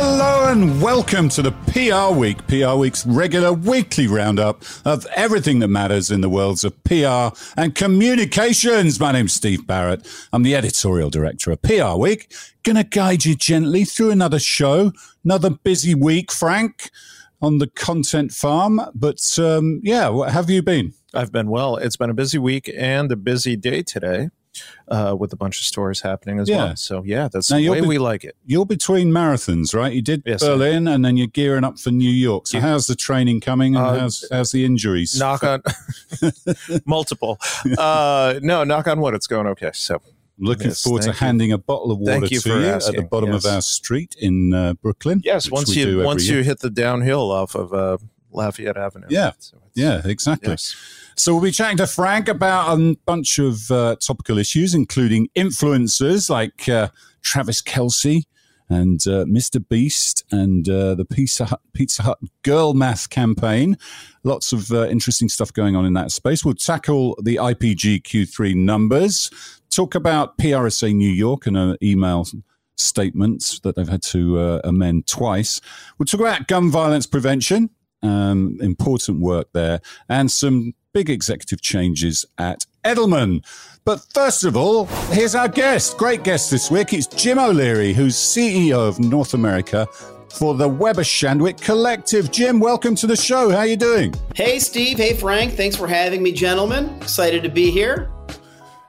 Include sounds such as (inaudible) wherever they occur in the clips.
Hello and welcome to the PR Week, PR Week's regular weekly roundup of everything that matters in the worlds of PR and communications. My name's Steve Barrett. I'm the editorial director of PR Week. Gonna guide you gently through another show, another busy week, Frank, on the content farm. But um, yeah, what have you been? I've been well. It's been a busy week and a busy day today uh, with a bunch of stores happening as Yeah. well. So yeah, that's Now, the way be- we like it. You're between marathons, right? You did Yes, Berlin and then you're gearing up for New York. So Yeah. how's the training coming and Uh, how's, how's the injuries? Knock on (laughs) multiple. Uh, no, knock on wood. It's going okay. So Looking Yes, forward to you. handing a bottle of water you to you at the bottom of our street in uh, Brooklyn. yes, once you once year. you hit the downhill off of uh, Lafayette Avenue. Yeah. So Yeah, exactly. Yes. So we'll be chatting to Frank about a bunch of uh, topical issues, including influencers like uh, Travis Kelce and uh, Mr. Beast and uh, the Pizza Hut, Pizza Hut Girl Math campaign. Lots of uh, interesting stuff going on in that space. We'll tackle the IPG Q3 numbers, talk about PRSA New York and an email statements that they've had to uh, amend twice. We'll talk about gun violence prevention, um, important work there, and some big executive changes at Edelman. But first of all, here's our guest. Great guest this week. It's Jim O'Leary, who's CEO of North America for the Weber Shandwick Collective. Jim, welcome to the show. How are you doing? Hey, Steve. Hey, Frank. Thanks for having me, gentlemen. Excited to be here.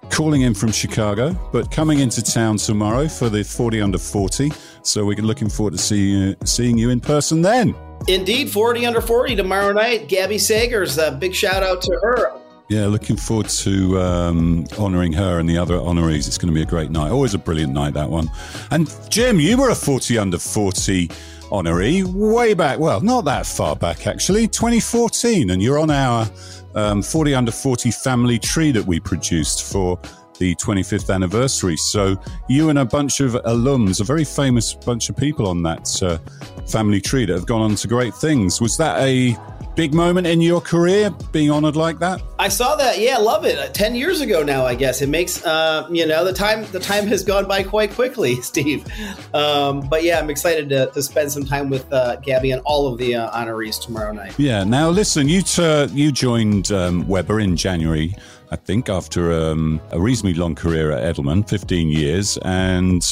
Calling in from Chicago, but coming into town tomorrow for the 40 under 40. So we're looking forward to see you, seeing you in person then. Indeed, 40 under 40 tomorrow night. Gabby Sagers, a big shout out to her. Yeah, looking forward to um, honouring her and the other honorees. It's going to be a great night. Always a brilliant night, that one. And Jim, you were a 40 under 40 honoree way back. Well, not that far back, actually, 2014. And you're on our um, 40 under 40 family tree that we produced for the 25th anniversary. So you and a bunch of alums, a very famous bunch of people on that uh, family tree that have gone on to great things. Was that a big moment in your career, being honoured like that? I saw that. Yeah, love it. Uh, 10 years ago now, I guess. It makes, uh, you know, the time the time has gone by quite quickly, (laughs) Steve. Um, but yeah, I'm excited to, to spend some time with uh, Gabby and all of the uh, honorees tomorrow night. Yeah. Now, listen, you t- you joined um, Weber in January, I think, after um, a reasonably long career at Edelman, 15 years. And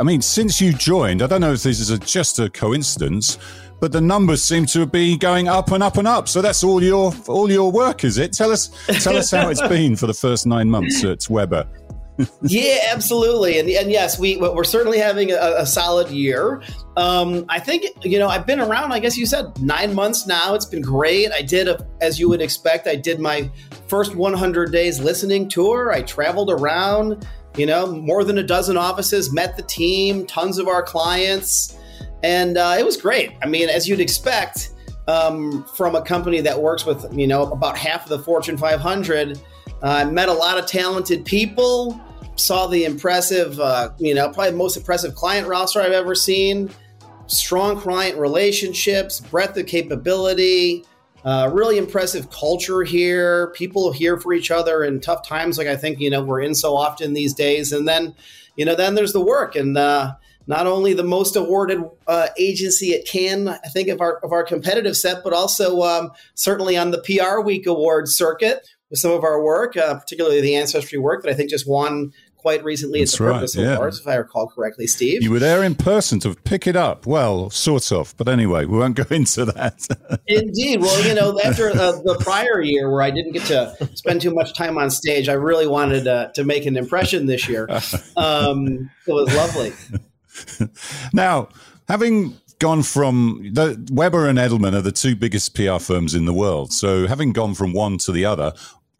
I mean, since you joined, I don't know if this is a, just a coincidence, but the numbers seem to be going up and up and up. So that's all your all your work, is it? Tell us tell us how it's (laughs) been for the first nine months at Weber. Yeah, absolutely, and and yes, we we're certainly having a, a solid year. Um, I think you know I've been around. I guess you said nine months now. It's been great. I did, a, as you would expect, I did my first 100 days listening tour. I traveled around, you know, more than a dozen offices, met the team, tons of our clients, and uh, it was great. I mean, as you'd expect um, from a company that works with you know about half of the Fortune 500. I met a lot of talented people, saw the impressive, uh, you know, probably most impressive client roster I've ever seen, strong client relationships, breadth of capability, uh, really impressive culture here. People here for each other in tough times, like I think, you know, we're in so often these days. And then, you know, then there's the work. And, uh, not only the most awarded uh, agency at Cannes, I think of our of our competitive set, but also um, certainly on the PR Week Award circuit with some of our work, uh, particularly the ancestry work that I think just won quite recently That's at the right, Purpose yeah. Awards, if I recall correctly, Steve. You were there in person to pick it up. Well, sort of. But anyway, we won't go (laughs) into that. Indeed. Well, you know, after uh, the prior year where I didn't get to spend too much time on stage, I really wanted uh, to make an impression this year. (laughs) Um, it was lovely. now, having gone from the, Weber and Edelman are the two biggest PR firms in the world. So, having gone from one to the other,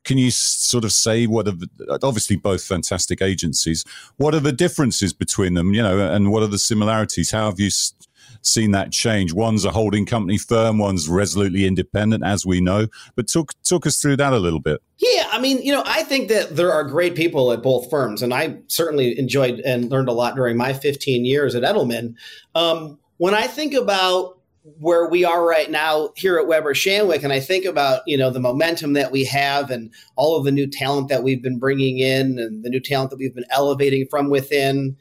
can you sort of say what are the, obviously both fantastic agencies? What are the differences between them? You know, and what are the similarities? How have you seen that change? One's a holding company firm, one's resolutely independent, as we know. But talk talk us through that a little bit. Yeah, I mean, you know, I think that there are great people at both firms, and I certainly enjoyed and learned a lot during my 15 years at Edelman. Um, when I think about where we are right now here at Weber Shandwick, and I think about you know the momentum that we have and all of the new talent that we've been bringing in, and the new talent that we've been elevating from within.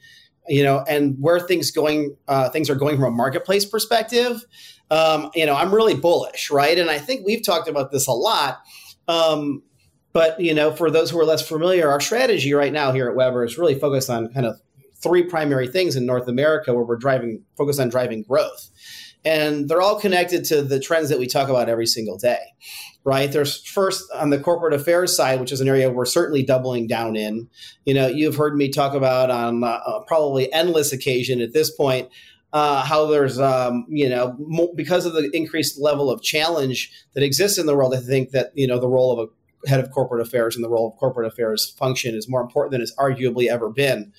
you know, and where things going, uh, things are going from a marketplace perspective, um, you know, I'm really bullish, right? And I think we've talked about this a lot. Um, but you know, for those who are less familiar, our strategy right now here at Weber is really focused on kind of three primary things in North America where we're driving focused on driving growth. And they're all connected to the trends that we talk about every single day. Right? There's first on the corporate affairs side, which is an area we're certainly doubling down in. You know, you've heard me talk about on uh, probably endless occasion at this point uh, how there's um, you know mo- because of the increased level of challenge that exists in the world. I think that you know the role of a head of corporate affairs and the role of corporate affairs function is more important than it's arguably ever been.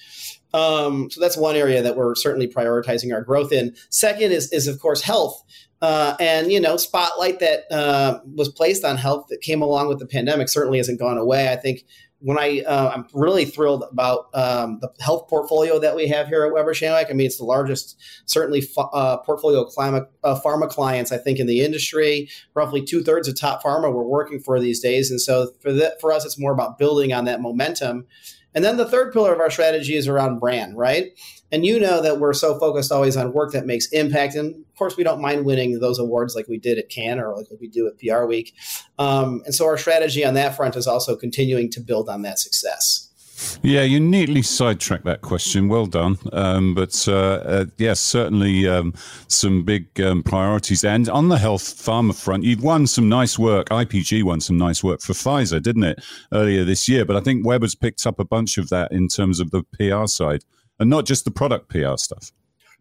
Um, so that's one area that we're certainly prioritizing our growth in. Second is, is of course, health. Uh, and you know, spotlight that uh, was placed on health that came along with the pandemic certainly hasn't gone away. I think when I uh, I'm really thrilled about um, the health portfolio that we have here at Weber Shandwick. I mean, it's the largest, certainly, uh, portfolio of climate, uh, pharma clients I think in the industry. Roughly two thirds of top pharma we're working for these days, and so for that, for us, it's more about building on that momentum and then the third pillar of our strategy is around brand, right? And you know that we're so focused always on work that makes impact. And of course, we don't mind winning those awards like we did at Cannes or like we do at PR Week. Um, and so our strategy on that front is also continuing to build on that success. Yeah, you neatly sidetracked that question. Well done. Um, but uh, uh, yes, certainly um, some big um, priorities. And on the health pharma front, you've won some nice work. IPG won some nice work for Pfizer, didn't it, earlier this year? But I think Weber's picked up a bunch of that in terms of the PR side and not just the product PR stuff.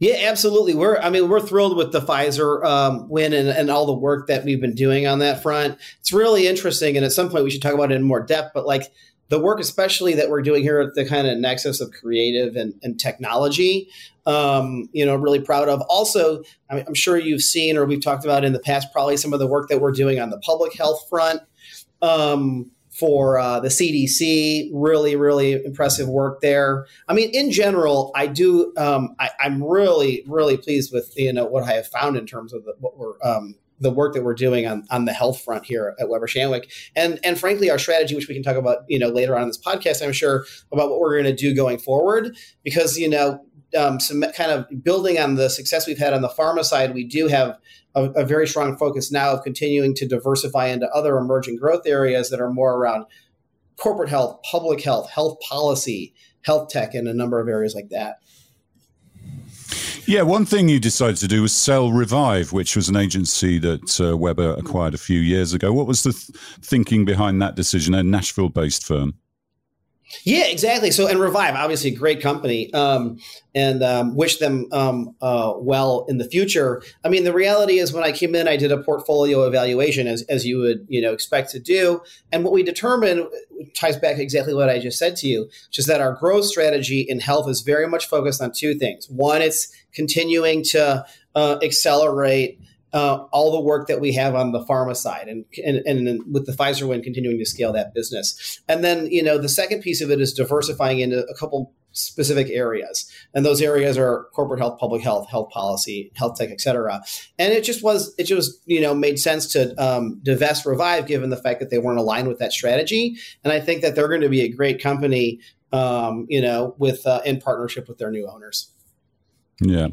Yeah, absolutely. We're, I mean, we're thrilled with the Pfizer um, win and, and all the work that we've been doing on that front. It's really interesting, and at some point we should talk about it in more depth. But like the work, especially that we're doing here at the kind of nexus of creative and, and technology, um, you know, really proud of. Also, I'm sure you've seen or we've talked about in the past, probably some of the work that we're doing on the public health front. Um, for uh, the CDC. Really, really impressive work there. I mean, in general, I do. Um, I, am really, really pleased with you know what I have found in terms of the, what we're um, the work that we're doing on, on the health front here at Weber Shandwick. And and frankly, our strategy, which we can talk about, you know, later on in this podcast, I'm sure, about what we're going to do going forward. Because, you know, um, some kind of building on the success we've had on the pharma side, we do have a, a, very strong focus now of continuing to diversify into other emerging growth areas that are more around corporate health, public health, health policy, health tech, and a number of areas like that. Yeah, one thing you decided to do was sell Revive, which was an agency that uh, Weber acquired a few years ago. What was the th- thinking behind that decision? A Nashville based firm. Yeah, exactly. So, and Revive, obviously a great company, um, and um, wish them um, uh, well in the future. I mean, the reality is, when I came in, I did a portfolio evaluation, as, as you would you know expect to do, and what we determined ties back exactly what I just said to you, which is that our growth strategy in health is very much focused on two things. One, it's continuing to uh, accelerate uh, all the work that we have on the pharma side and, and, and with the Pfizer win continuing to scale that business. And then, you know, the second piece of it is diversifying into a couple specific areas. And those areas are corporate health, public health, health policy, health tech, et cetera. And it just was, it just, you know, made sense to um, divest Revive given the fact that they weren't aligned with that strategy. And I think that they're going to be a great company, um, you know, with, uh, in partnership with their new owners. Yeah.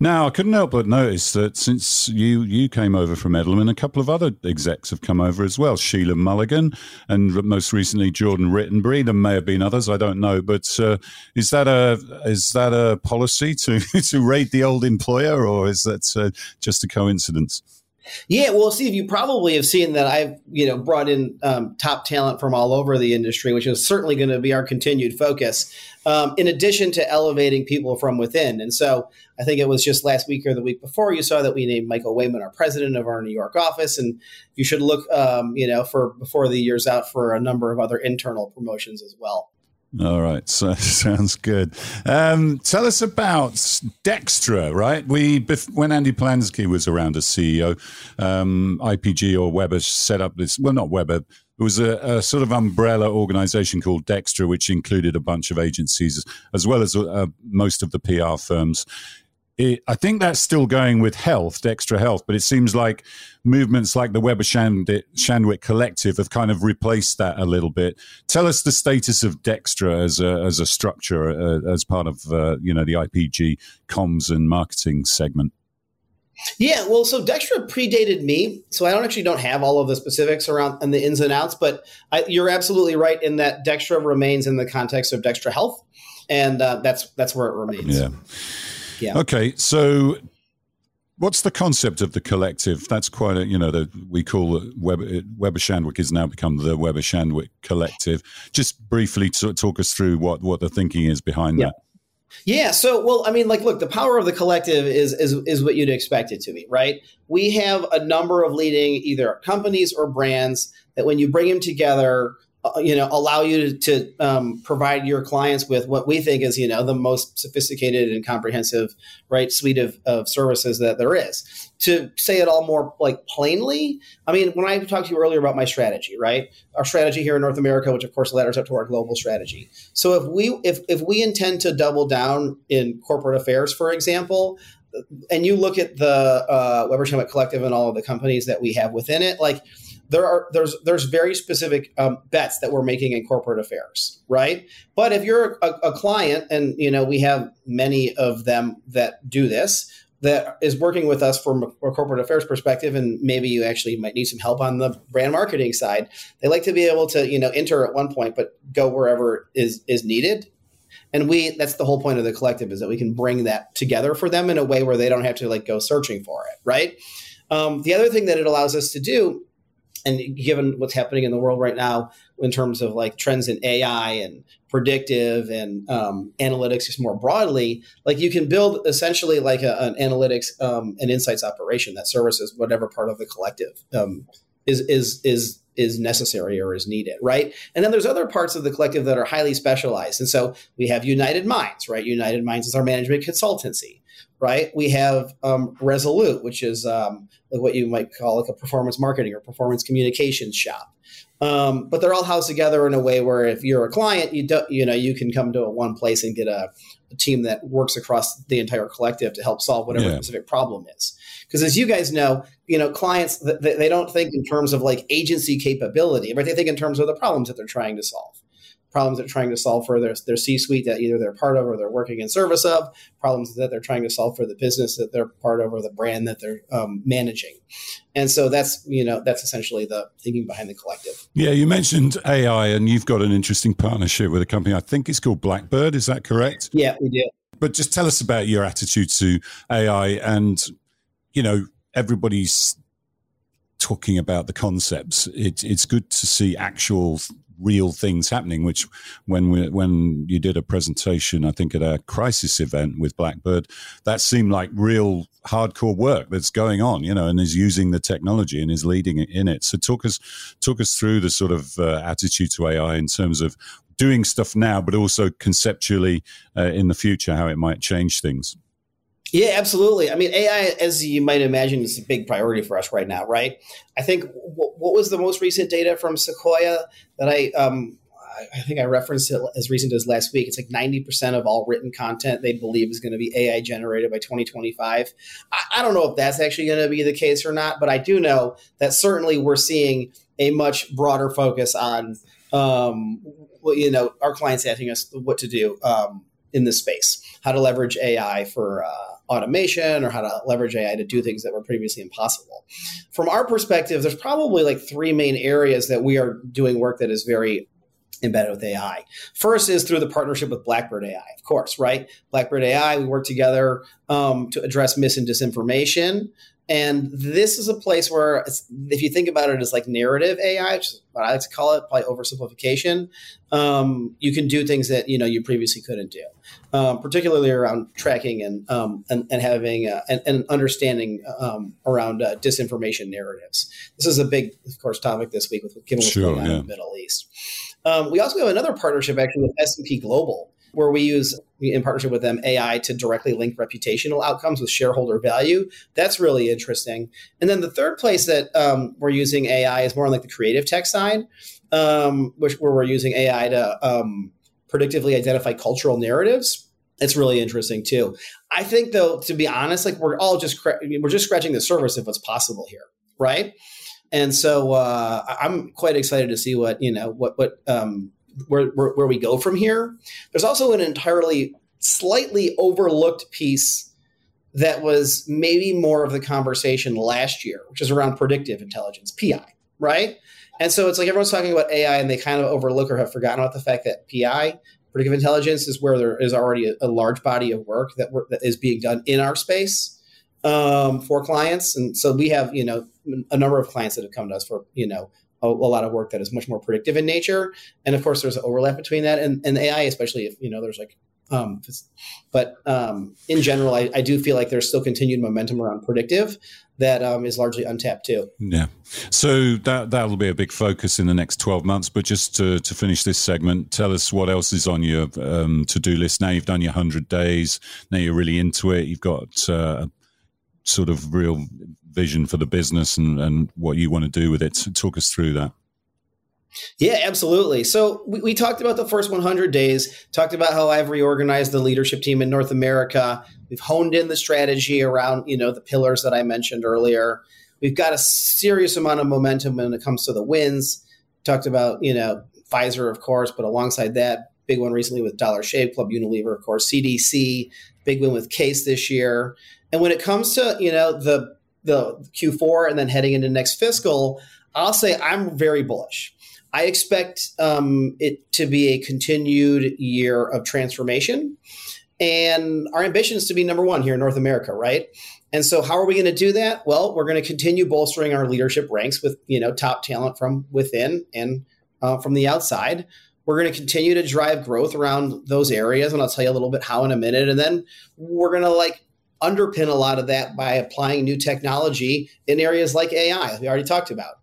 Now I couldn't help but notice that since you you came over from Edelman, a couple of other execs have come over as well. Sheila Mulligan and most recently Jordan Rittenbury. There may have been others, I don't know. But uh, is that a is that a policy to (laughs) to rate the old employer, or is that uh, just a coincidence? Yeah, well, Steve, you probably have seen that I've you know brought in um, top talent from all over the industry, which is certainly going to be our continued focus. Um, in addition to elevating people from within, and so I think it was just last week or the week before you saw that we named Michael Wayman our president of our New York office, and you should look, um, you know, for before the year's out for a number of other internal promotions as well. All right, so (laughs) sounds good. Um, tell us about DXTRA, right? We when Andy Polansky was around as CEO, um, IPG or Weber set up this. Well, not Weber. It was a, a, sort of umbrella organization called DXTRA, which included a bunch of agencies as well as uh, most of the PR firms it, I think that's still going with health, DXTRA Health, but it seems like movements like the Weber Shandwick Collective have kind of replaced that a little bit. Tell us the status of DXTRA as a, as a structure, uh, as part of uh, you know the IPG comms and marketing segment. Yeah, well, so DXTRA predated me, so I don't actually don't have all of the specifics around and the ins and outs, but I, you're absolutely right in that DXTRA remains in the context of DXTRA Health, and uh, that's that's where it remains. Yeah. Yeah. Okay, so what's the concept of the collective? That's quite a you know the, we call it Weber, Weber Shandwick has now become the Weber Shandwick Collective. Just briefly to talk us through what what the thinking is behind yeah. that. Yeah. So, well, I mean, like, look, the power of the collective is, is is what you'd expect it to be, right? We have a number of leading either companies or brands that, when you bring them together, you know allow you to, um, provide your clients with what we think is you know the most sophisticated and comprehensive right suite of, of services that there is. To say it all more like plainly i mean when i talked to you earlier about my strategy right our strategy here in north america which of course ladders up to our global strategy. So if we if, if we intend to double down in corporate affairs for example and you look at the uh, Collective and all of the companies that we have within it, like there are there's there's very specific um, bets that we're making in corporate affairs, right? But if you're a, a client, and you know we have many of them that do this, that is working with us from a corporate affairs perspective and maybe you actually might need some help on the brand marketing side they like to be able to you know enter at one point but go wherever is is needed and we that's the whole point of the collective is that we can bring that together for them in a way where they don't have to like go searching for it right um, the other thing that it allows us to do and given what's happening in the world right now in terms of like trends in AI and predictive and um, analytics just more broadly, like you can build essentially like a, an analytics um, and insights operation that services whatever part of the collective um, is is is is necessary or is needed, right? And then there's other parts of the collective that are highly specialized. And so we have United Minds, right? United Minds is our management consultancy right? We have um, Resolute, which is um, like what you might call like a performance marketing or performance communications shop. Um, but they're all housed together in a way where if you're a client, you don't, you know, you can come to one place and get a, a team that works across the entire collective to help solve whatever yeah. specific problem is. Because as you guys know, you know, clients they, they don't think in terms of like agency capability, but they think in terms of the problems that they're trying to solve problems they're trying to solve for their, their C-suite that either they're part of or they're working in service of, problems that they're trying to solve for the business that they're part of or the brand that they're um, managing. And so that's, you know, that's essentially the thinking behind the collective. Yeah, you mentioned AI and you've got an interesting partnership with a company. I think it's called Blackbird. Is that correct? Yeah, we do. But just tell us about your attitude to AI and, you know, everybody's talking about the concepts. It, it's good to see actual real things happening. Which when we, when you did a presentation, I think at a crisis event with Blackbird, that seemed like real hardcore work that's going on. You know, and is using the technology and is leading in it. So talk us talk us through the sort of uh, attitude to AI in terms of doing stuff now, but also conceptually uh, in the future, how it might change things. Yeah, absolutely. I mean, AI, as you might imagine, is a big priority for us right now, right? I think w- what was the most recent data from Sequoia that I, um, I think I referenced it as recent as last week. It's like 90% of all written content they believe is going to be AI generated by 2025. I, I don't know if that's actually going to be the case or not, but I do know that certainly we're seeing a much broader focus on, um, you know, our clients asking us what to do um, in this space, how to leverage AI for, uh, automation or how to leverage AI to do things that were previously impossible. From our perspective, there's probably like three main areas that we are doing work that is very embedded with AI. First is through the partnership with Blackbird AI, of course, right? Blackbird AI, we work together um, to address mis and disinformation. And this is a place where, if you think about it as like narrative AI, which is what I like to call it, probably oversimplification, um, you can do things that you know you previously couldn't do um, particularly around tracking and um, and, and, having uh, and, and, understanding um, around uh, disinformation narratives. This is a big, of course, topic this week with given what's sure, going on yeah. in the Middle East. Um, we also have another partnership actually with S and P Global, where we use in partnership with them AI to directly link reputational outcomes with shareholder value. That's really interesting. And then the third place that um, we're using AI is more on like the creative tech side, um, which where we're using AI to predictively identify cultural narratives It's really interesting too. I think, though, to be honest, like we're all just we're just scratching the surface of what's possible here, right? And so uh, I'm quite excited to see what you know what what um, where, where where we go from here. There's also an entirely slightly overlooked piece that was maybe more of the conversation last year, which is around predictive intelligence, PI, right? And so it's like everyone's talking about AI and they kind of overlook or have forgotten about the fact that PI, predictive intelligence, is where there is already a, a large body of work that, that is being done in our space um, for clients. And so we have, you know, a number of clients that have come to us for, you know, a, a, lot of work that is much more predictive in nature. And of course, there's an overlap between that and, and AI, especially if, you know, there's like, um, but um, in general, I, I, do feel like there's still continued momentum around predictive that um, is largely untapped too. Yeah. So that, that'll be a big focus in the next 12 months. But just to, to finish this segment, tell us what else is on your um, to do list. Now you've done your 100 days. Now you're really into it. You've got uh, sort of real vision for the business and, and what you want to do with it. So talk us through that. Yeah, absolutely. So we, we, talked about the first 100 days, talked about how I've reorganized the leadership team in North America. We've honed in the strategy around, you know, the pillars that I mentioned earlier. We've got a serious amount of momentum when it comes to the wins. Talked about, you know, Pfizer, of course, but alongside that, big one recently with Dollar Shave Club, Unilever, of course, CDC, big win with Case this year. And when it comes to you know the the Q4 and then heading into next fiscal, I'll say I'm very bullish. I expect um, it to be a continued year of transformation, and our ambition is to be number one here in North America, right? And so, how are we going to do that? Well, we're going to continue bolstering our leadership ranks with you know top talent from within and uh, from the outside. We're going to continue to drive growth around those areas, and I'll tell you a little bit how in a minute. And then we're going to like underpin a lot of that by applying new technology in areas like AI, as we already talked about.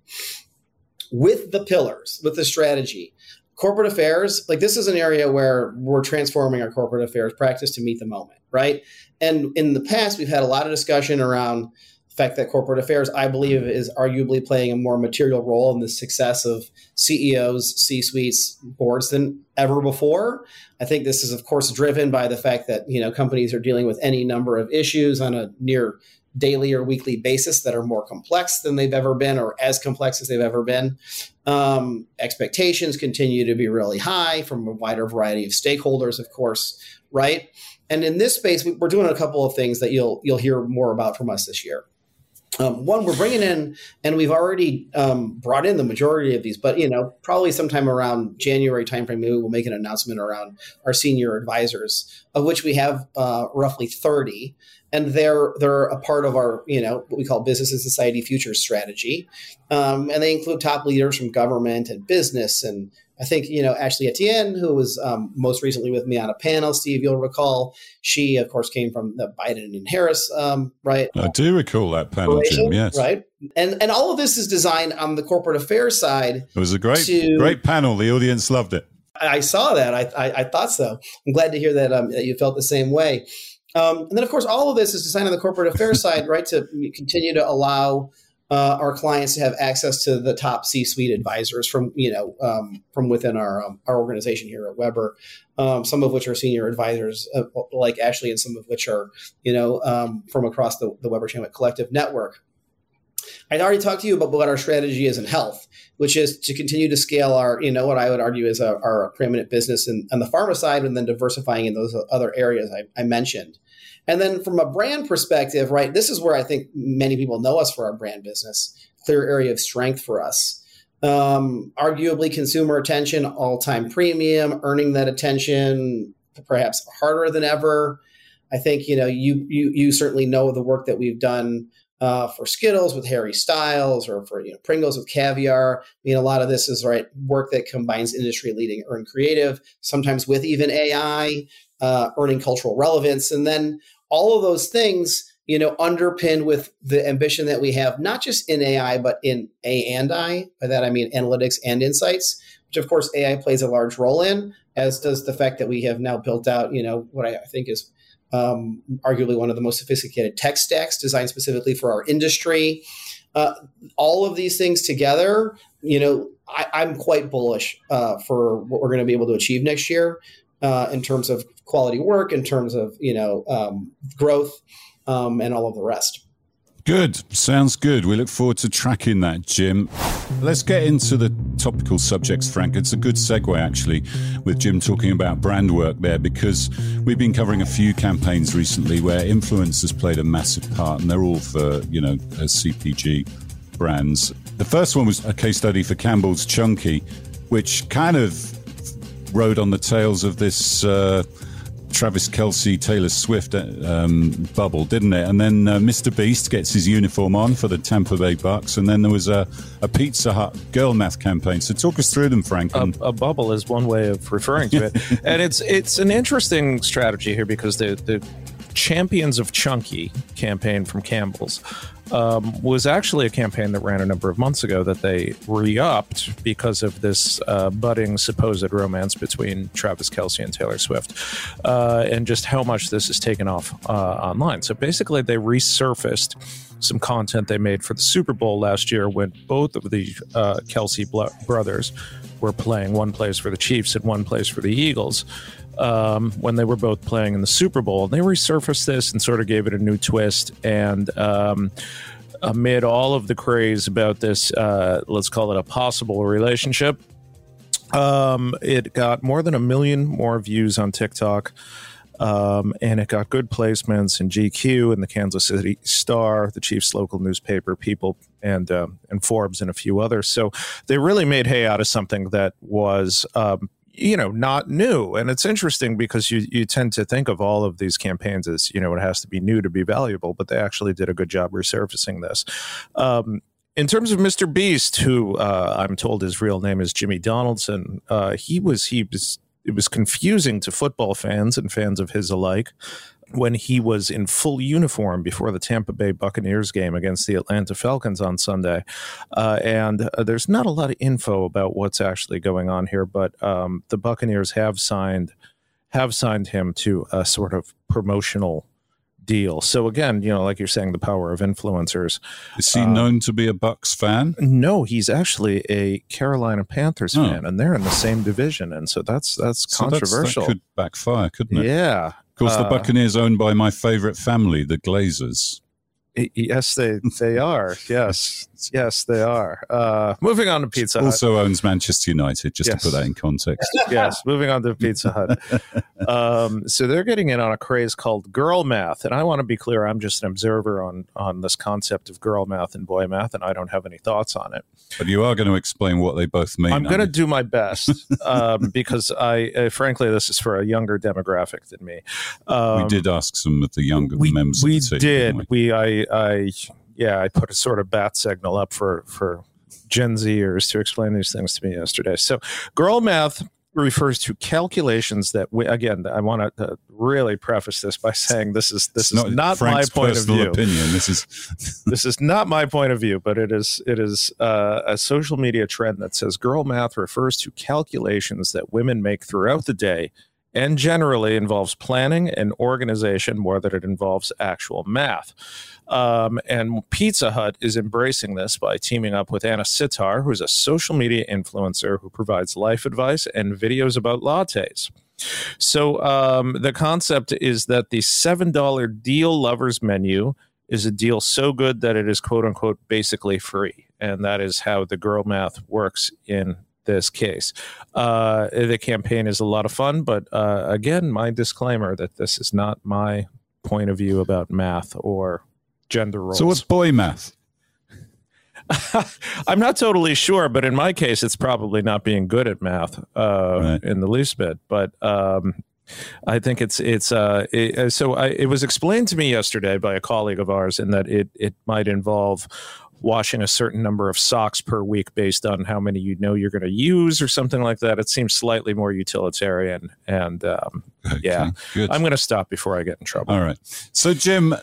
With the pillars, with the strategy, corporate affairs, like this is an area where we're transforming our corporate affairs practice to meet the moment, right? And in the past, we've had a lot of discussion around the fact that corporate affairs, I believe, is arguably playing a more material role in the success of CEOs, C suites, boards than ever before. I think this is, of course, driven by the fact that you know companies are dealing with any number of issues on a near daily or weekly basis that are more complex than they've ever been or as complex as they've ever been. Um, expectations continue to be really high from a wider variety of stakeholders, of course, right? And in this space, we're doing a couple of things that you'll you'll hear more about from us this year. Um, one, we're bringing in, and we've already um, brought in the majority of these, but you know, probably sometime around January timeframe, maybe we'll make an announcement around our senior advisors, of which we have uh, roughly thirty, and they're they're a part of our you know what we call business and society futures strategy, um, and they include top leaders from government and business and I think, you know, Ashley Etienne, who was um, most recently with me on a panel, Steve, you'll recall, she, of course, came from the Biden and Harris, um, right? I do recall that panel, Jim, yes. Right. And, and all of this is designed on the corporate affairs side. It was a great, to, great panel. The audience loved it. I saw that. I, I, I thought so. I'm glad to hear that, um, that you felt the same way. Um, and then, of course, all of this is designed on the corporate affairs (laughs) side, right, to continue to allow – uh, our clients to have access to the top C-suite advisors from you know um, from within our um, our organization here at Weber. Um, some of which are senior advisors uh, like Ashley, and some of which are you know um, from across the, the Weber Shandwick Collective network. I'd already talked to you about what our strategy is in health, which is to continue to scale our, you know, what I would argue is a, our preeminent business in, on the pharma side, and then diversifying in those other areas I, I mentioned. And then from a brand perspective, right, this is where I think many people know us for our brand business, clear area of strength for us. Um, arguably, consumer attention, all time premium, earning that attention perhaps harder than ever. I think you know you you you certainly know the work that we've done uh, for Skittles with Harry Styles or for you know, Pringles with caviar. I mean, a lot of this is right work that combines industry leading earned creative, sometimes with even AI, uh, earning cultural relevance, and then all of those things you know underpinned with the ambition that we have not just in ai but in a and i by that i mean analytics and insights which of course ai plays a large role in as does the fact that we have now built out you know what i, think is um, arguably one of the most sophisticated tech stacks designed specifically for our industry. Uh, all of these things together you know I, am quite bullish uh, for what we're going to be able to achieve next year uh, in terms of quality work, in terms of you know um, growth, um, and all of the rest. Good. Sounds good. We look forward to tracking that, Jim. Let's get into the topical subjects, Frank. It's a good segue, actually, with Jim talking about brand work there, because we've been covering a few campaigns recently where influence has played a massive part, and they're all for, you know, CPG brands. The first one was a case study for Campbell's Chunky, which kind of rode on the tails of this. Uh, Travis Kelce, Taylor Swift um, bubble, didn't it? And then uh, Mr. Beast gets his uniform on for the Tampa Bay Bucks, and then there was a, a Pizza Hut girl math campaign. So talk us through them, Frank. A, a bubble is one way of referring to it, (laughs) and it's it's an interesting strategy here because the the Champions of Chunky campaign from Campbell's um, was actually a campaign that ran a number of months ago that they re-upped because of this uh, budding supposed romance between Travis Kelce and Taylor Swift, uh, and just how much this has taken off uh, online. So basically, they resurfaced some content they made for the Super Bowl last year when both of the uh, Kelce brothers were playing. One plays for the Chiefs and one plays for the Eagles um, when they were both playing in the Super Bowl. And they resurfaced this and sort of gave it a new twist. And um, amid all of the craze about this, uh, let's call it a possible relationship, um, it got more than a million more views on TikTok. Um, and it got good placements in GQ and the Kansas City Star, the Chiefs' local newspaper, People, and um, and Forbes, and a few others. So they really made hay out of something that was um, you know not new and it's interesting because you you tend to think of all of these campaigns as you know it has to be new to be valuable but they actually did a good job resurfacing this um, in terms of Mr. Beast, who uh, I'm told his real name is Jimmy Donaldson, uh, he was he was it was confusing to football fans and fans of his alike when he was in full uniform before the Tampa Bay Buccaneers game against the Atlanta Falcons on Sunday. Uh, and uh, there's not a lot of info about what's actually going on here, but um, the Buccaneers have signed have signed him to a sort of promotional deal. So again, you know, like you're saying, the power of influencers. Is he um, known to be a Bucks fan? No, he's actually a Carolina Panthers oh. fan, and they're in the same division, and so that's that's so controversial. That's, that could backfire, couldn't it? Yeah, course, the uh, Buccaneers owned by my favorite family, the Glazers. Yes, they they are. Yes, (laughs) yes, they are. Uh, moving on to Pizza Hut. Also owns Manchester United, just yes. to put that in context. (laughs) yes, moving on to Pizza Hut. (laughs) Um, so they're getting in on a craze called girl math, and I want to be clear. I'm just an observer on on this concept of girl math and boy math, and I don't have any thoughts on it. But you are going to explain what they both mean. I'm going to do my best (laughs) um, because I, uh, frankly, this is for a younger demographic than me. Um, we did ask some of the younger we, members. We team, did. We? we I I yeah, I put a sort of bat signal up for for Gen Zers to explain these things to me yesterday. So, girl math refers to calculations that we, again i want to uh, really preface this by saying this is this it's is not, not my point of view opinion this is (laughs) this is not my point of view but it is it is uh, a social media trend that says girl math refers to calculations that women make throughout the day and generally involves planning and organization more than it involves actual math. Um, and Pizza Hut is embracing this by teaming up with Anna Sitar, who's a social media influencer who provides life advice and videos about lattes. So um, the concept is that the $7 deal lovers menu is a deal so good that it is quote unquote basically free. And that is how the girl math works in this case. Uh, the campaign is a lot of fun, but uh, again, my disclaimer that this is not my point of view about math or gender roles. So, what's boy math? (laughs) I'm not totally sure, but in my case, it's probably not being good at math uh, right. in the least bit. But um, I think it's it's uh, it, uh, so. I, it was explained to me yesterday by a colleague of ours, in that it it might involve washing a certain number of socks per week based on how many you know you're going to use or something like that. It seems slightly more utilitarian. And um, okay, yeah, good. I'm going to stop before I get in trouble. All right. So, Jim,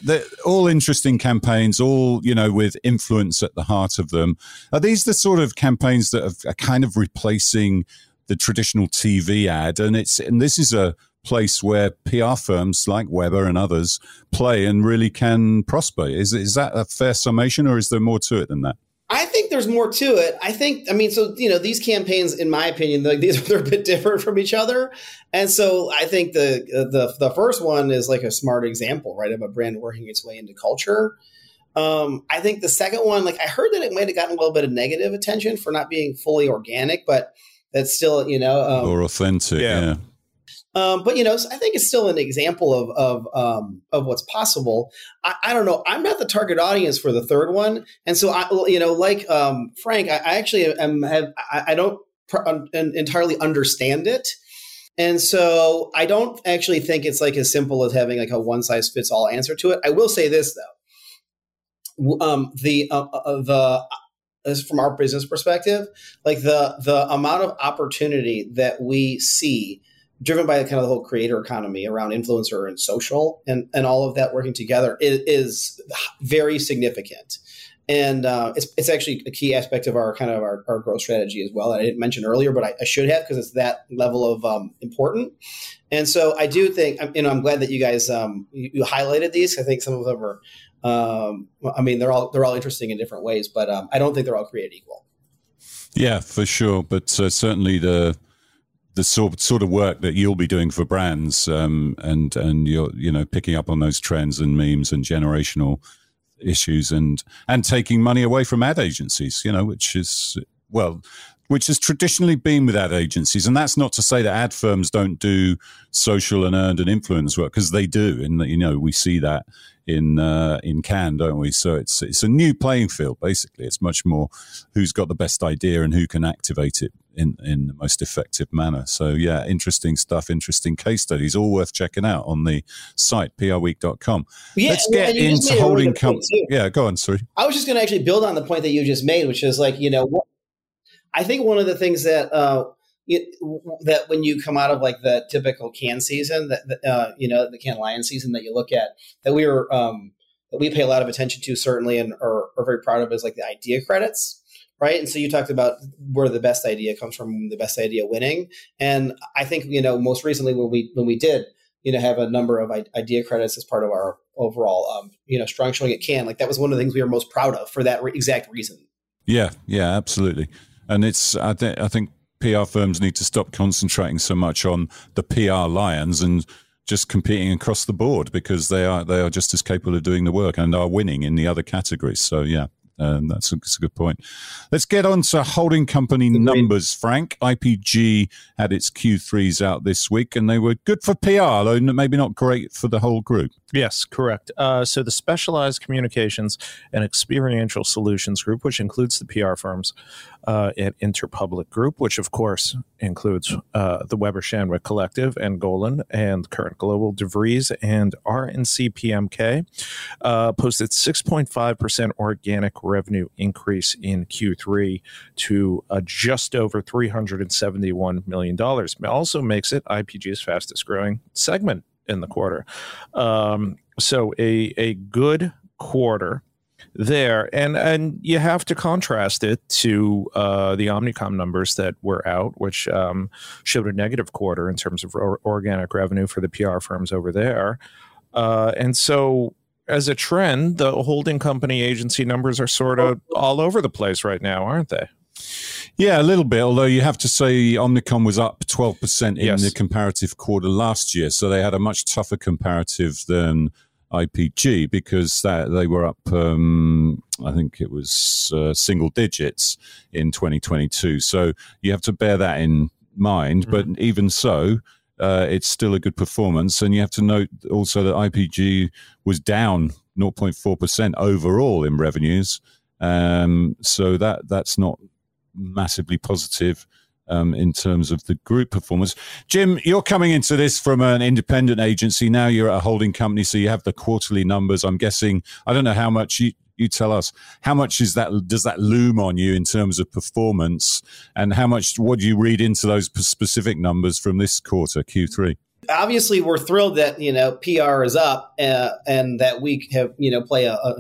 all interesting campaigns, all, you know, with influence at the heart of them. Are these the sort of campaigns that are kind of replacing the traditional TV ad? And it's, and this is a, place where PR firms like Weber and others play and really can prosper. Is is that a fair summation, or is there more to it than that? I think there's more to it. I think, I mean, so you know, these campaigns, in my opinion, like these (laughs) they're a bit different from each other, and so I think the the the first one is like a smart example, right, of a brand working its way into culture. Um, I think the second one, like I heard that it might have gotten a little bit of negative attention for not being fully organic, but that's still, you know, um, or authentic. Yeah. yeah. Um, but you know, I think it's still an example of of um, of what's possible. I, I, don't know. I'm not the target audience for the third one, and so I, you know, like um, Frank, I, I, actually am have I, don't pr- entirely understand it, and so I don't actually think it's like as simple as having like a one size fits all answer to it. I will say this though, um, the uh, uh, the from our business perspective, like the the amount of opportunity that we see driven by the kind of the whole creator economy around influencer and social and, and all of that working together is, is very significant. And uh, it's, it's actually a key aspect of our kind of our, our growth strategy as well that I didn't mention earlier, but I, I should have because it's that level of um, important. And so I do think, you know, I'm glad that you guys um, you, you, highlighted these. I think some of them are, um, I mean, they're all they're all interesting in different ways, but um, I don't think they're all created equal. Yeah, for sure. But uh, certainly the the sort sort of work that you'll be doing for brands, um, and and you're you know picking up on those trends and memes and generational issues, and and taking money away from ad agencies, you know, which is well, which has traditionally been with ad agencies, and that's not to say that ad firms don't do social and earned and influence work because they do, and you know we see that in uh, in Cannes, don't we? So it's it's a new playing field. Basically, it's much more who's got the best idea and who can activate it in in the most effective manner. So yeah, interesting stuff, interesting case studies, all worth checking out on the site prweek.com. Yeah, Let's get well, into holding company. Yeah, go on. Sorry, I was just going to actually build on the point that you just made, which is like you know, what, I think one of the things that. Uh, it, that when you come out of like the typical Cannes season, that uh, you know the Cannes Lion season that you look at, that we are um, that we pay a lot of attention to certainly, and are, are very proud of is like the idea credits right? And so you talked about where the best idea comes from, the best idea winning. And I think you know most recently when we when we did you know have a number of idea credits as part of our overall um, you know strong showing at Cannes like that was one of the things we were most proud of for that re- exact reason. Yeah, yeah, absolutely. And it's I think I think PR firms need to stop concentrating so much on the PR lions and just competing across the board because they are they are just as capable of doing the work and are winning in the other categories. So yeah, um, that's, a, that's, a, good point. Let's get on to holding company numbers, Frank. IPG had its Q3s out this week, and they were good for PR, though maybe not great for the whole group. Yes, correct. Uh, so the Specialized Communications and Experiential Solutions Group, which includes the PR firms uh, Interpublic Group, which of course includes uh, the Weber Shandwick Collective and Golin and Current Global, DeVries, and RNC PMK, uh, posted 6.5% organic revenue increase in Q3 to uh, just over $371 million. It Also makes it IPG's fastest growing segment in the quarter. Um, so a a good quarter there, and and you have to contrast it to uh, the Omnicom numbers that were out, which um, showed a negative quarter in terms of organic revenue for the PR firms over there, uh, and so. As a trend, the holding company agency numbers are sort of all over the place right now, aren't they? Yeah, a little bit. Although you have to say Omnicom was up 12% in yes. the comparative quarter last year. So they had a much tougher comparative than IPG because that, they were up, um, I think it was uh, single digits in 2022. So you have to bear that in mind. Mm-hmm. But even so, uh, it's still a good performance. And you have to note also that IPG was down 0.4% overall in revenues. Um, so that that's not massively positive um, in terms of the group performance. Jim, you're coming into this from an independent agency. Now you're at a holding company, so you have the quarterly numbers. I'm guessing. I don't know how much you. You tell us how much is that? Does that loom on you in terms of performance, and how much? What do you read into those specific numbers from this quarter, Q3? Obviously we're thrilled that you know PR is up uh, and that we have you know play a, a,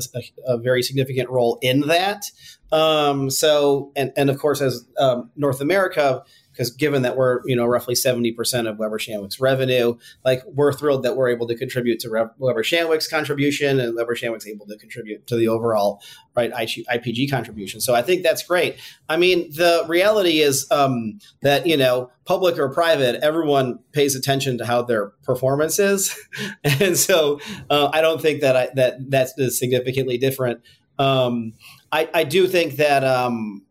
a very significant role in that. Um, so and and of course as um, North America because given that we're you know roughly 70% of Weber Shandwick's revenue, like we're thrilled that we're able to contribute to Re- Weber Shandwick's contribution and Weber Shandwick's able to contribute to the overall right IPG contribution. So I think that's great. I mean, the reality is um, that you know public or private, everyone pays attention to how their performance is, (laughs) and so uh, I don't think that I, that that's significantly different. Um, I, I do think that um,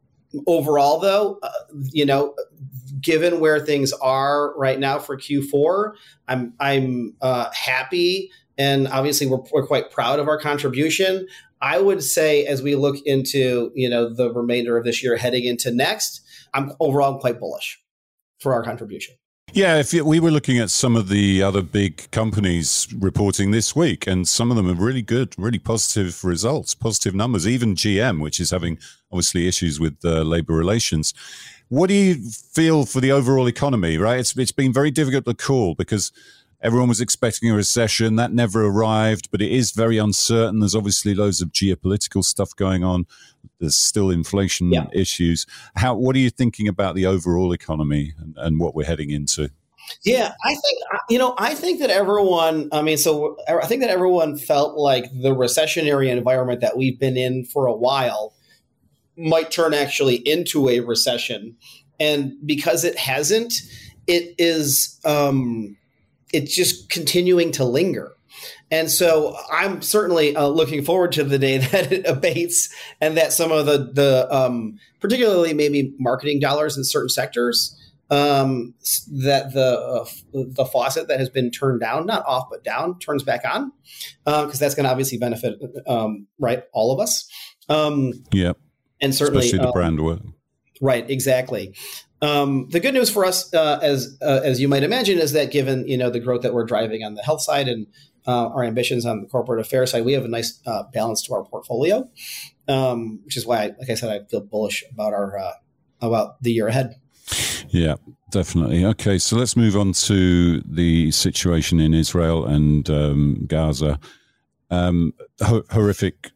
overall, though, uh, you know, given where things are right now for Q4, I'm I'm uh, happy, and obviously we're, we're quite proud of our contribution. I would say as we look into you know the remainder of this year, heading into next, I'm overall quite bullish for our contribution. Yeah, if we were looking at some of the other big companies reporting this week, and some of them have really good, really positive results, positive numbers. Even GM, which is having obviously issues with uh, labor relations. What do you feel for the overall economy? Right, it's it's been very difficult to call because everyone was expecting a recession that never arrived, but it is very uncertain. There's obviously loads of geopolitical stuff going on. There's still inflation yeah. issues. How? What are you thinking about the overall economy and, and what we're heading into? Yeah, I think you know. I think that everyone. I mean, so I think that everyone felt like the recessionary environment that we've been in for a while might turn actually into a recession, and because it hasn't, it is. Um, it's just continuing to linger. And so I'm certainly uh, looking forward to the day (laughs) that it abates and that some of the, the um, particularly maybe marketing dollars in certain sectors, um, that the uh, the faucet that has been turned down, not off but down, turns back on, because uh, that's going to obviously benefit um, right all of us. Um, yeah, and certainly especially the brand work. Right, exactly. Um, the good news for us, uh, as uh, as you might imagine, is that given you know the growth that we're driving on the health side and uh, our ambitions on the corporate affairs side, we have a nice uh, balance to our portfolio, um, which is why, like I said, I feel bullish about our uh, about the year ahead. Yeah, definitely. Okay, so let's move on to the situation in Israel and um, Gaza. Um, ho- horrific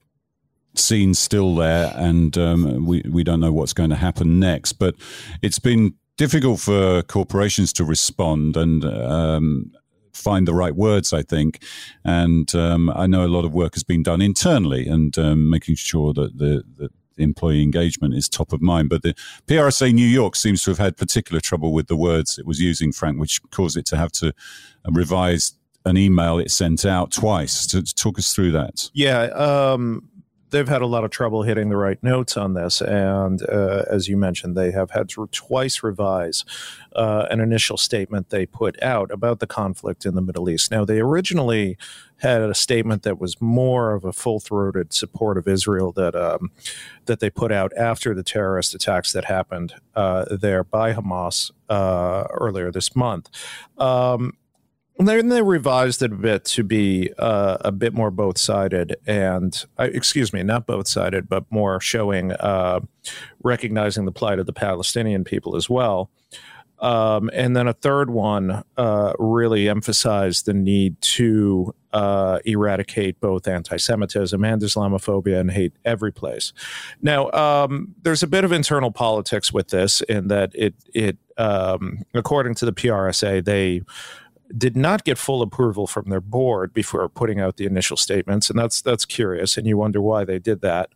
scene still there, and um, we we don't know what's going to happen next. But it's been difficult for corporations to respond and um, find the right words. I think, and um, I know a lot of work has been done internally and um, making sure that the, employee engagement is top of mind. But the PRSA New York seems to have had particular trouble with the words it was using, Frank, which caused it to have to revise an email it sent out twice. To, to talk us through that. Yeah. Um, they've had a lot of trouble hitting the right notes on this, and uh, as you mentioned, they have had to twice revise uh, an initial statement they put out about the conflict in the Middle East. Now, they originally had a statement that was more of a full-throated support of Israel that um, that they put out after the terrorist attacks that happened uh, there by Hamas uh, earlier this month. Um, then they revised it a bit to be uh, a bit more both sided and, uh, excuse me, not both sided, but more showing, uh, recognizing the plight of the Palestinian people as well. Um, and then a third one uh, really emphasized the need to uh, eradicate both anti Semitism and Islamophobia and hate every place. Now, um, there's a bit of internal politics with this in that it, it um, according to the PRSA, they did not get full approval from their board before putting out the initial statements, and that's that's curious, and you wonder why they did that.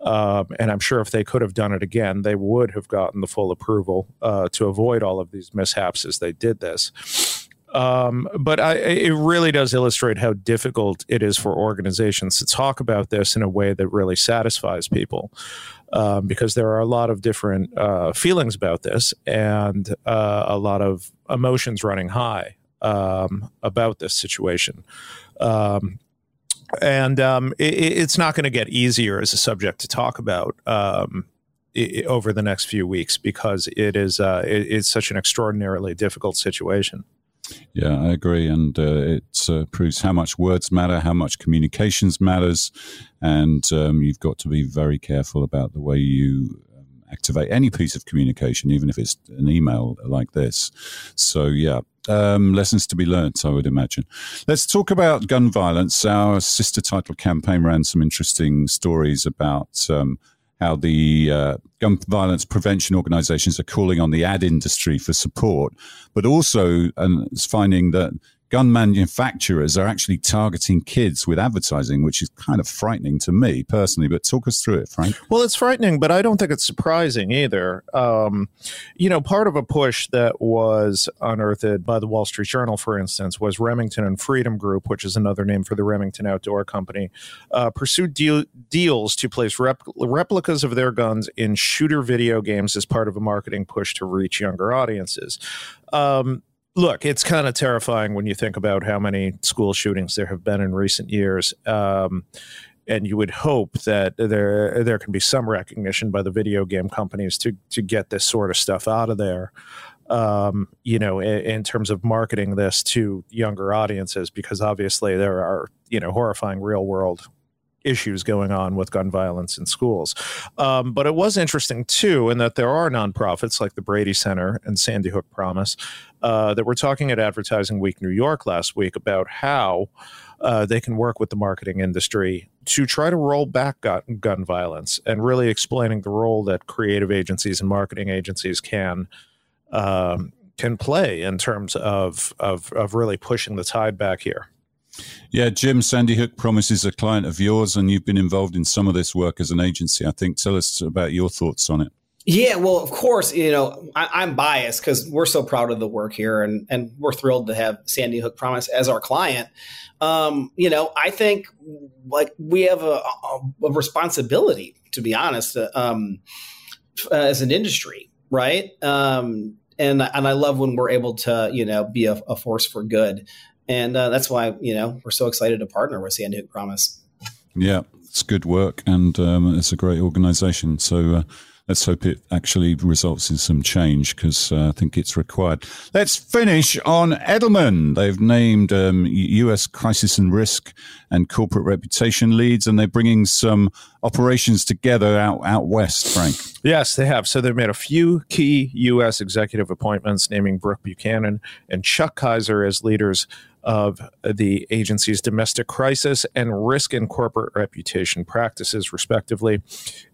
Um, and I'm sure if they could have done it again, they would have gotten the full approval uh, to avoid all of these mishaps as they did this. Um, but I, it really does illustrate how difficult it is for organizations to talk about this in a way that really satisfies people. Um, because there are a lot of different uh, feelings about this and uh, a lot of emotions running high um, about this situation. Um, and um, it, it's not going to get easier as a subject to talk about um, it, over the next few weeks because it is uh, it, it's such an extraordinarily difficult situation. Yeah, I agree, and uh, it uh, proves how much words matter, how much communications matters, and um, you've got to be very careful about the way you activate any piece of communication, even if it's an email like this. So, yeah, um, lessons to be learnt, I would imagine. Let's talk about gun violence. Our sister title campaign ran some interesting stories about um, how the uh, gun violence prevention organizations are calling on the ad industry for support, but also um, finding that gun manufacturers are actually targeting kids with advertising, which is kind of frightening to me personally. But talk us through it, Frank. Well, it's frightening, but I don't think it's surprising either. Um, you know, part of a push that was unearthed by the Wall Street Journal, for instance, was Remington and Freedom Group, which is another name for the Remington Outdoor Company, uh, pursued deal- deals to place rep- replicas of their guns in shooter video games as part of a marketing push to reach younger audiences. Um, look, it's kind of terrifying when you think about how many school shootings there have been in recent years. Um, and you would hope that there there can be some recognition by the video game companies to to get this sort of stuff out of there. Um, you know, in, in, terms of marketing this to younger audiences, because obviously there are you know horrifying real world issues going on with gun violence in schools. Um, but it was interesting too, in that there are nonprofits like the Brady Center and Sandy Hook Promise uh, that were talking at Advertising Week New York last week about how uh, they can work with the marketing industry to try to roll back gun, gun violence and really explaining the role that creative agencies and marketing agencies can. Um, can play in terms of, of of really pushing the tide back here. Yeah, Jim Sandy Hook promises a client of yours, and you've been involved in some of this work as an agency. I think. Tell us about your thoughts on it. Yeah, well, of course, you know, I, am biased because we're so proud of the work here, and and we're thrilled to have Sandy Hook Promise as our client. Um, you know, I think like we have a, a responsibility, to be honest, uh, um, as an industry, right? Um, and and I love when we're able to, you know, be a, a force for good and uh, that's why you know we're so excited to partner with Sandy Hook Promise. Yeah, it's good work, and um, it's a great organization. So. Uh, let's hope it actually results in some change because uh, I think it's required. Let's finish on Edelman. They've named um, U.S. crisis and risk and corporate reputation leads, and they're bringing some operations together out out west. Frank. Yes, they have. So they've made a few key U.S. executive appointments, naming Brooke Buchanan and Chuck Kaiser as leaders of the agency's domestic crisis and risk and corporate reputation practices, respectively.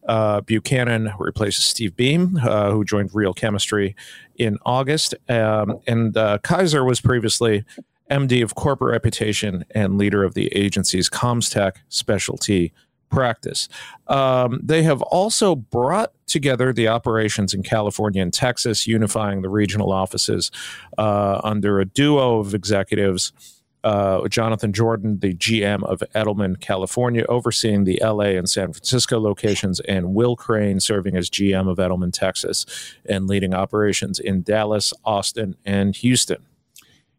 Uh, Buchanan replaces Steve Beam, uh, who joined Real Chemistry in August. Um, and uh, Kaiser was previously MD of corporate reputation and leader of the agency's ComsTech specialty practice. Um, they have also brought together the operations in California and Texas, unifying the regional offices uh, under a duo of executives. Uh, Jonathan Jordan, the GM of Edelman, California, overseeing the LA and San Francisco locations, and Will Crane serving as GM of Edelman, Texas, and leading operations in Dallas, Austin, and Houston.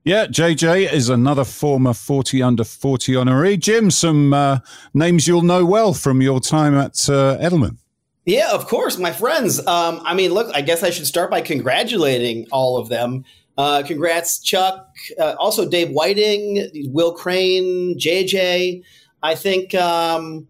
Yeah, JJ is another former 40 under 40 honoree. Jim, some uh, names you'll know well from your time at uh, Edelman. Yeah, of course, my friends. Um, I mean, look, I guess I should start by congratulating all of them. Uh, congrats, Chuck. Uh, also, Dave Whiting, Will Crane, JJ. I think um,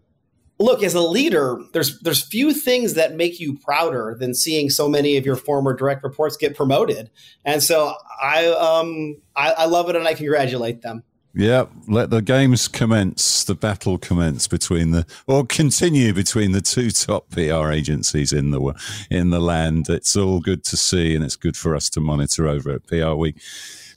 look as a leader there's there's few things that make you prouder than seeing so many of your former direct reports get promoted and so i um i, I love it and i congratulate them yeah, let the games commence, the battle commence between the, or continue between the two top PR agencies in the in the land. It's all good to see, and it's good for us to monitor over at PR Week.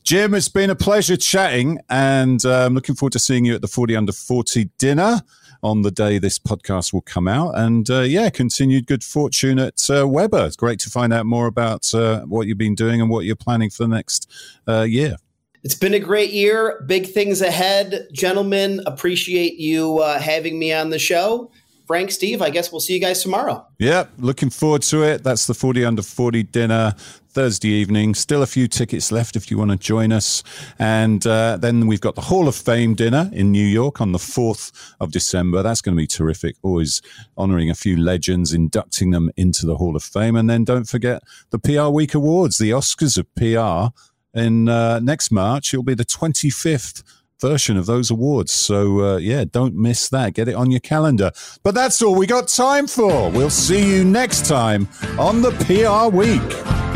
Jim, it's been a pleasure chatting, and I'm looking forward to seeing you at the 40 under 40 dinner on the day this podcast will come out. And uh, yeah, continued good fortune at uh, Weber. It's great to find out more about uh, what you've been doing and what you're planning for the next uh, year. It's been a great year. Big things ahead. Gentlemen, appreciate you uh, having me on the show. Frank, Steve, I guess we'll see you guys tomorrow. Yeah, looking forward to it. That's the 40 under 40 dinner Thursday evening. Still a few tickets left if you want to join us. And uh, then we've got the Hall of Fame dinner in New York on the 4th of December. That's going to be terrific. Always honoring a few legends, inducting them into the Hall of Fame. And then don't forget the PR Week Awards, the Oscars of PR. In uh, next March, it'll be the 25th version of those awards. So, uh, yeah, don't miss that. Get it on your calendar. But that's all we got time for. We'll see you next time on the PR Week.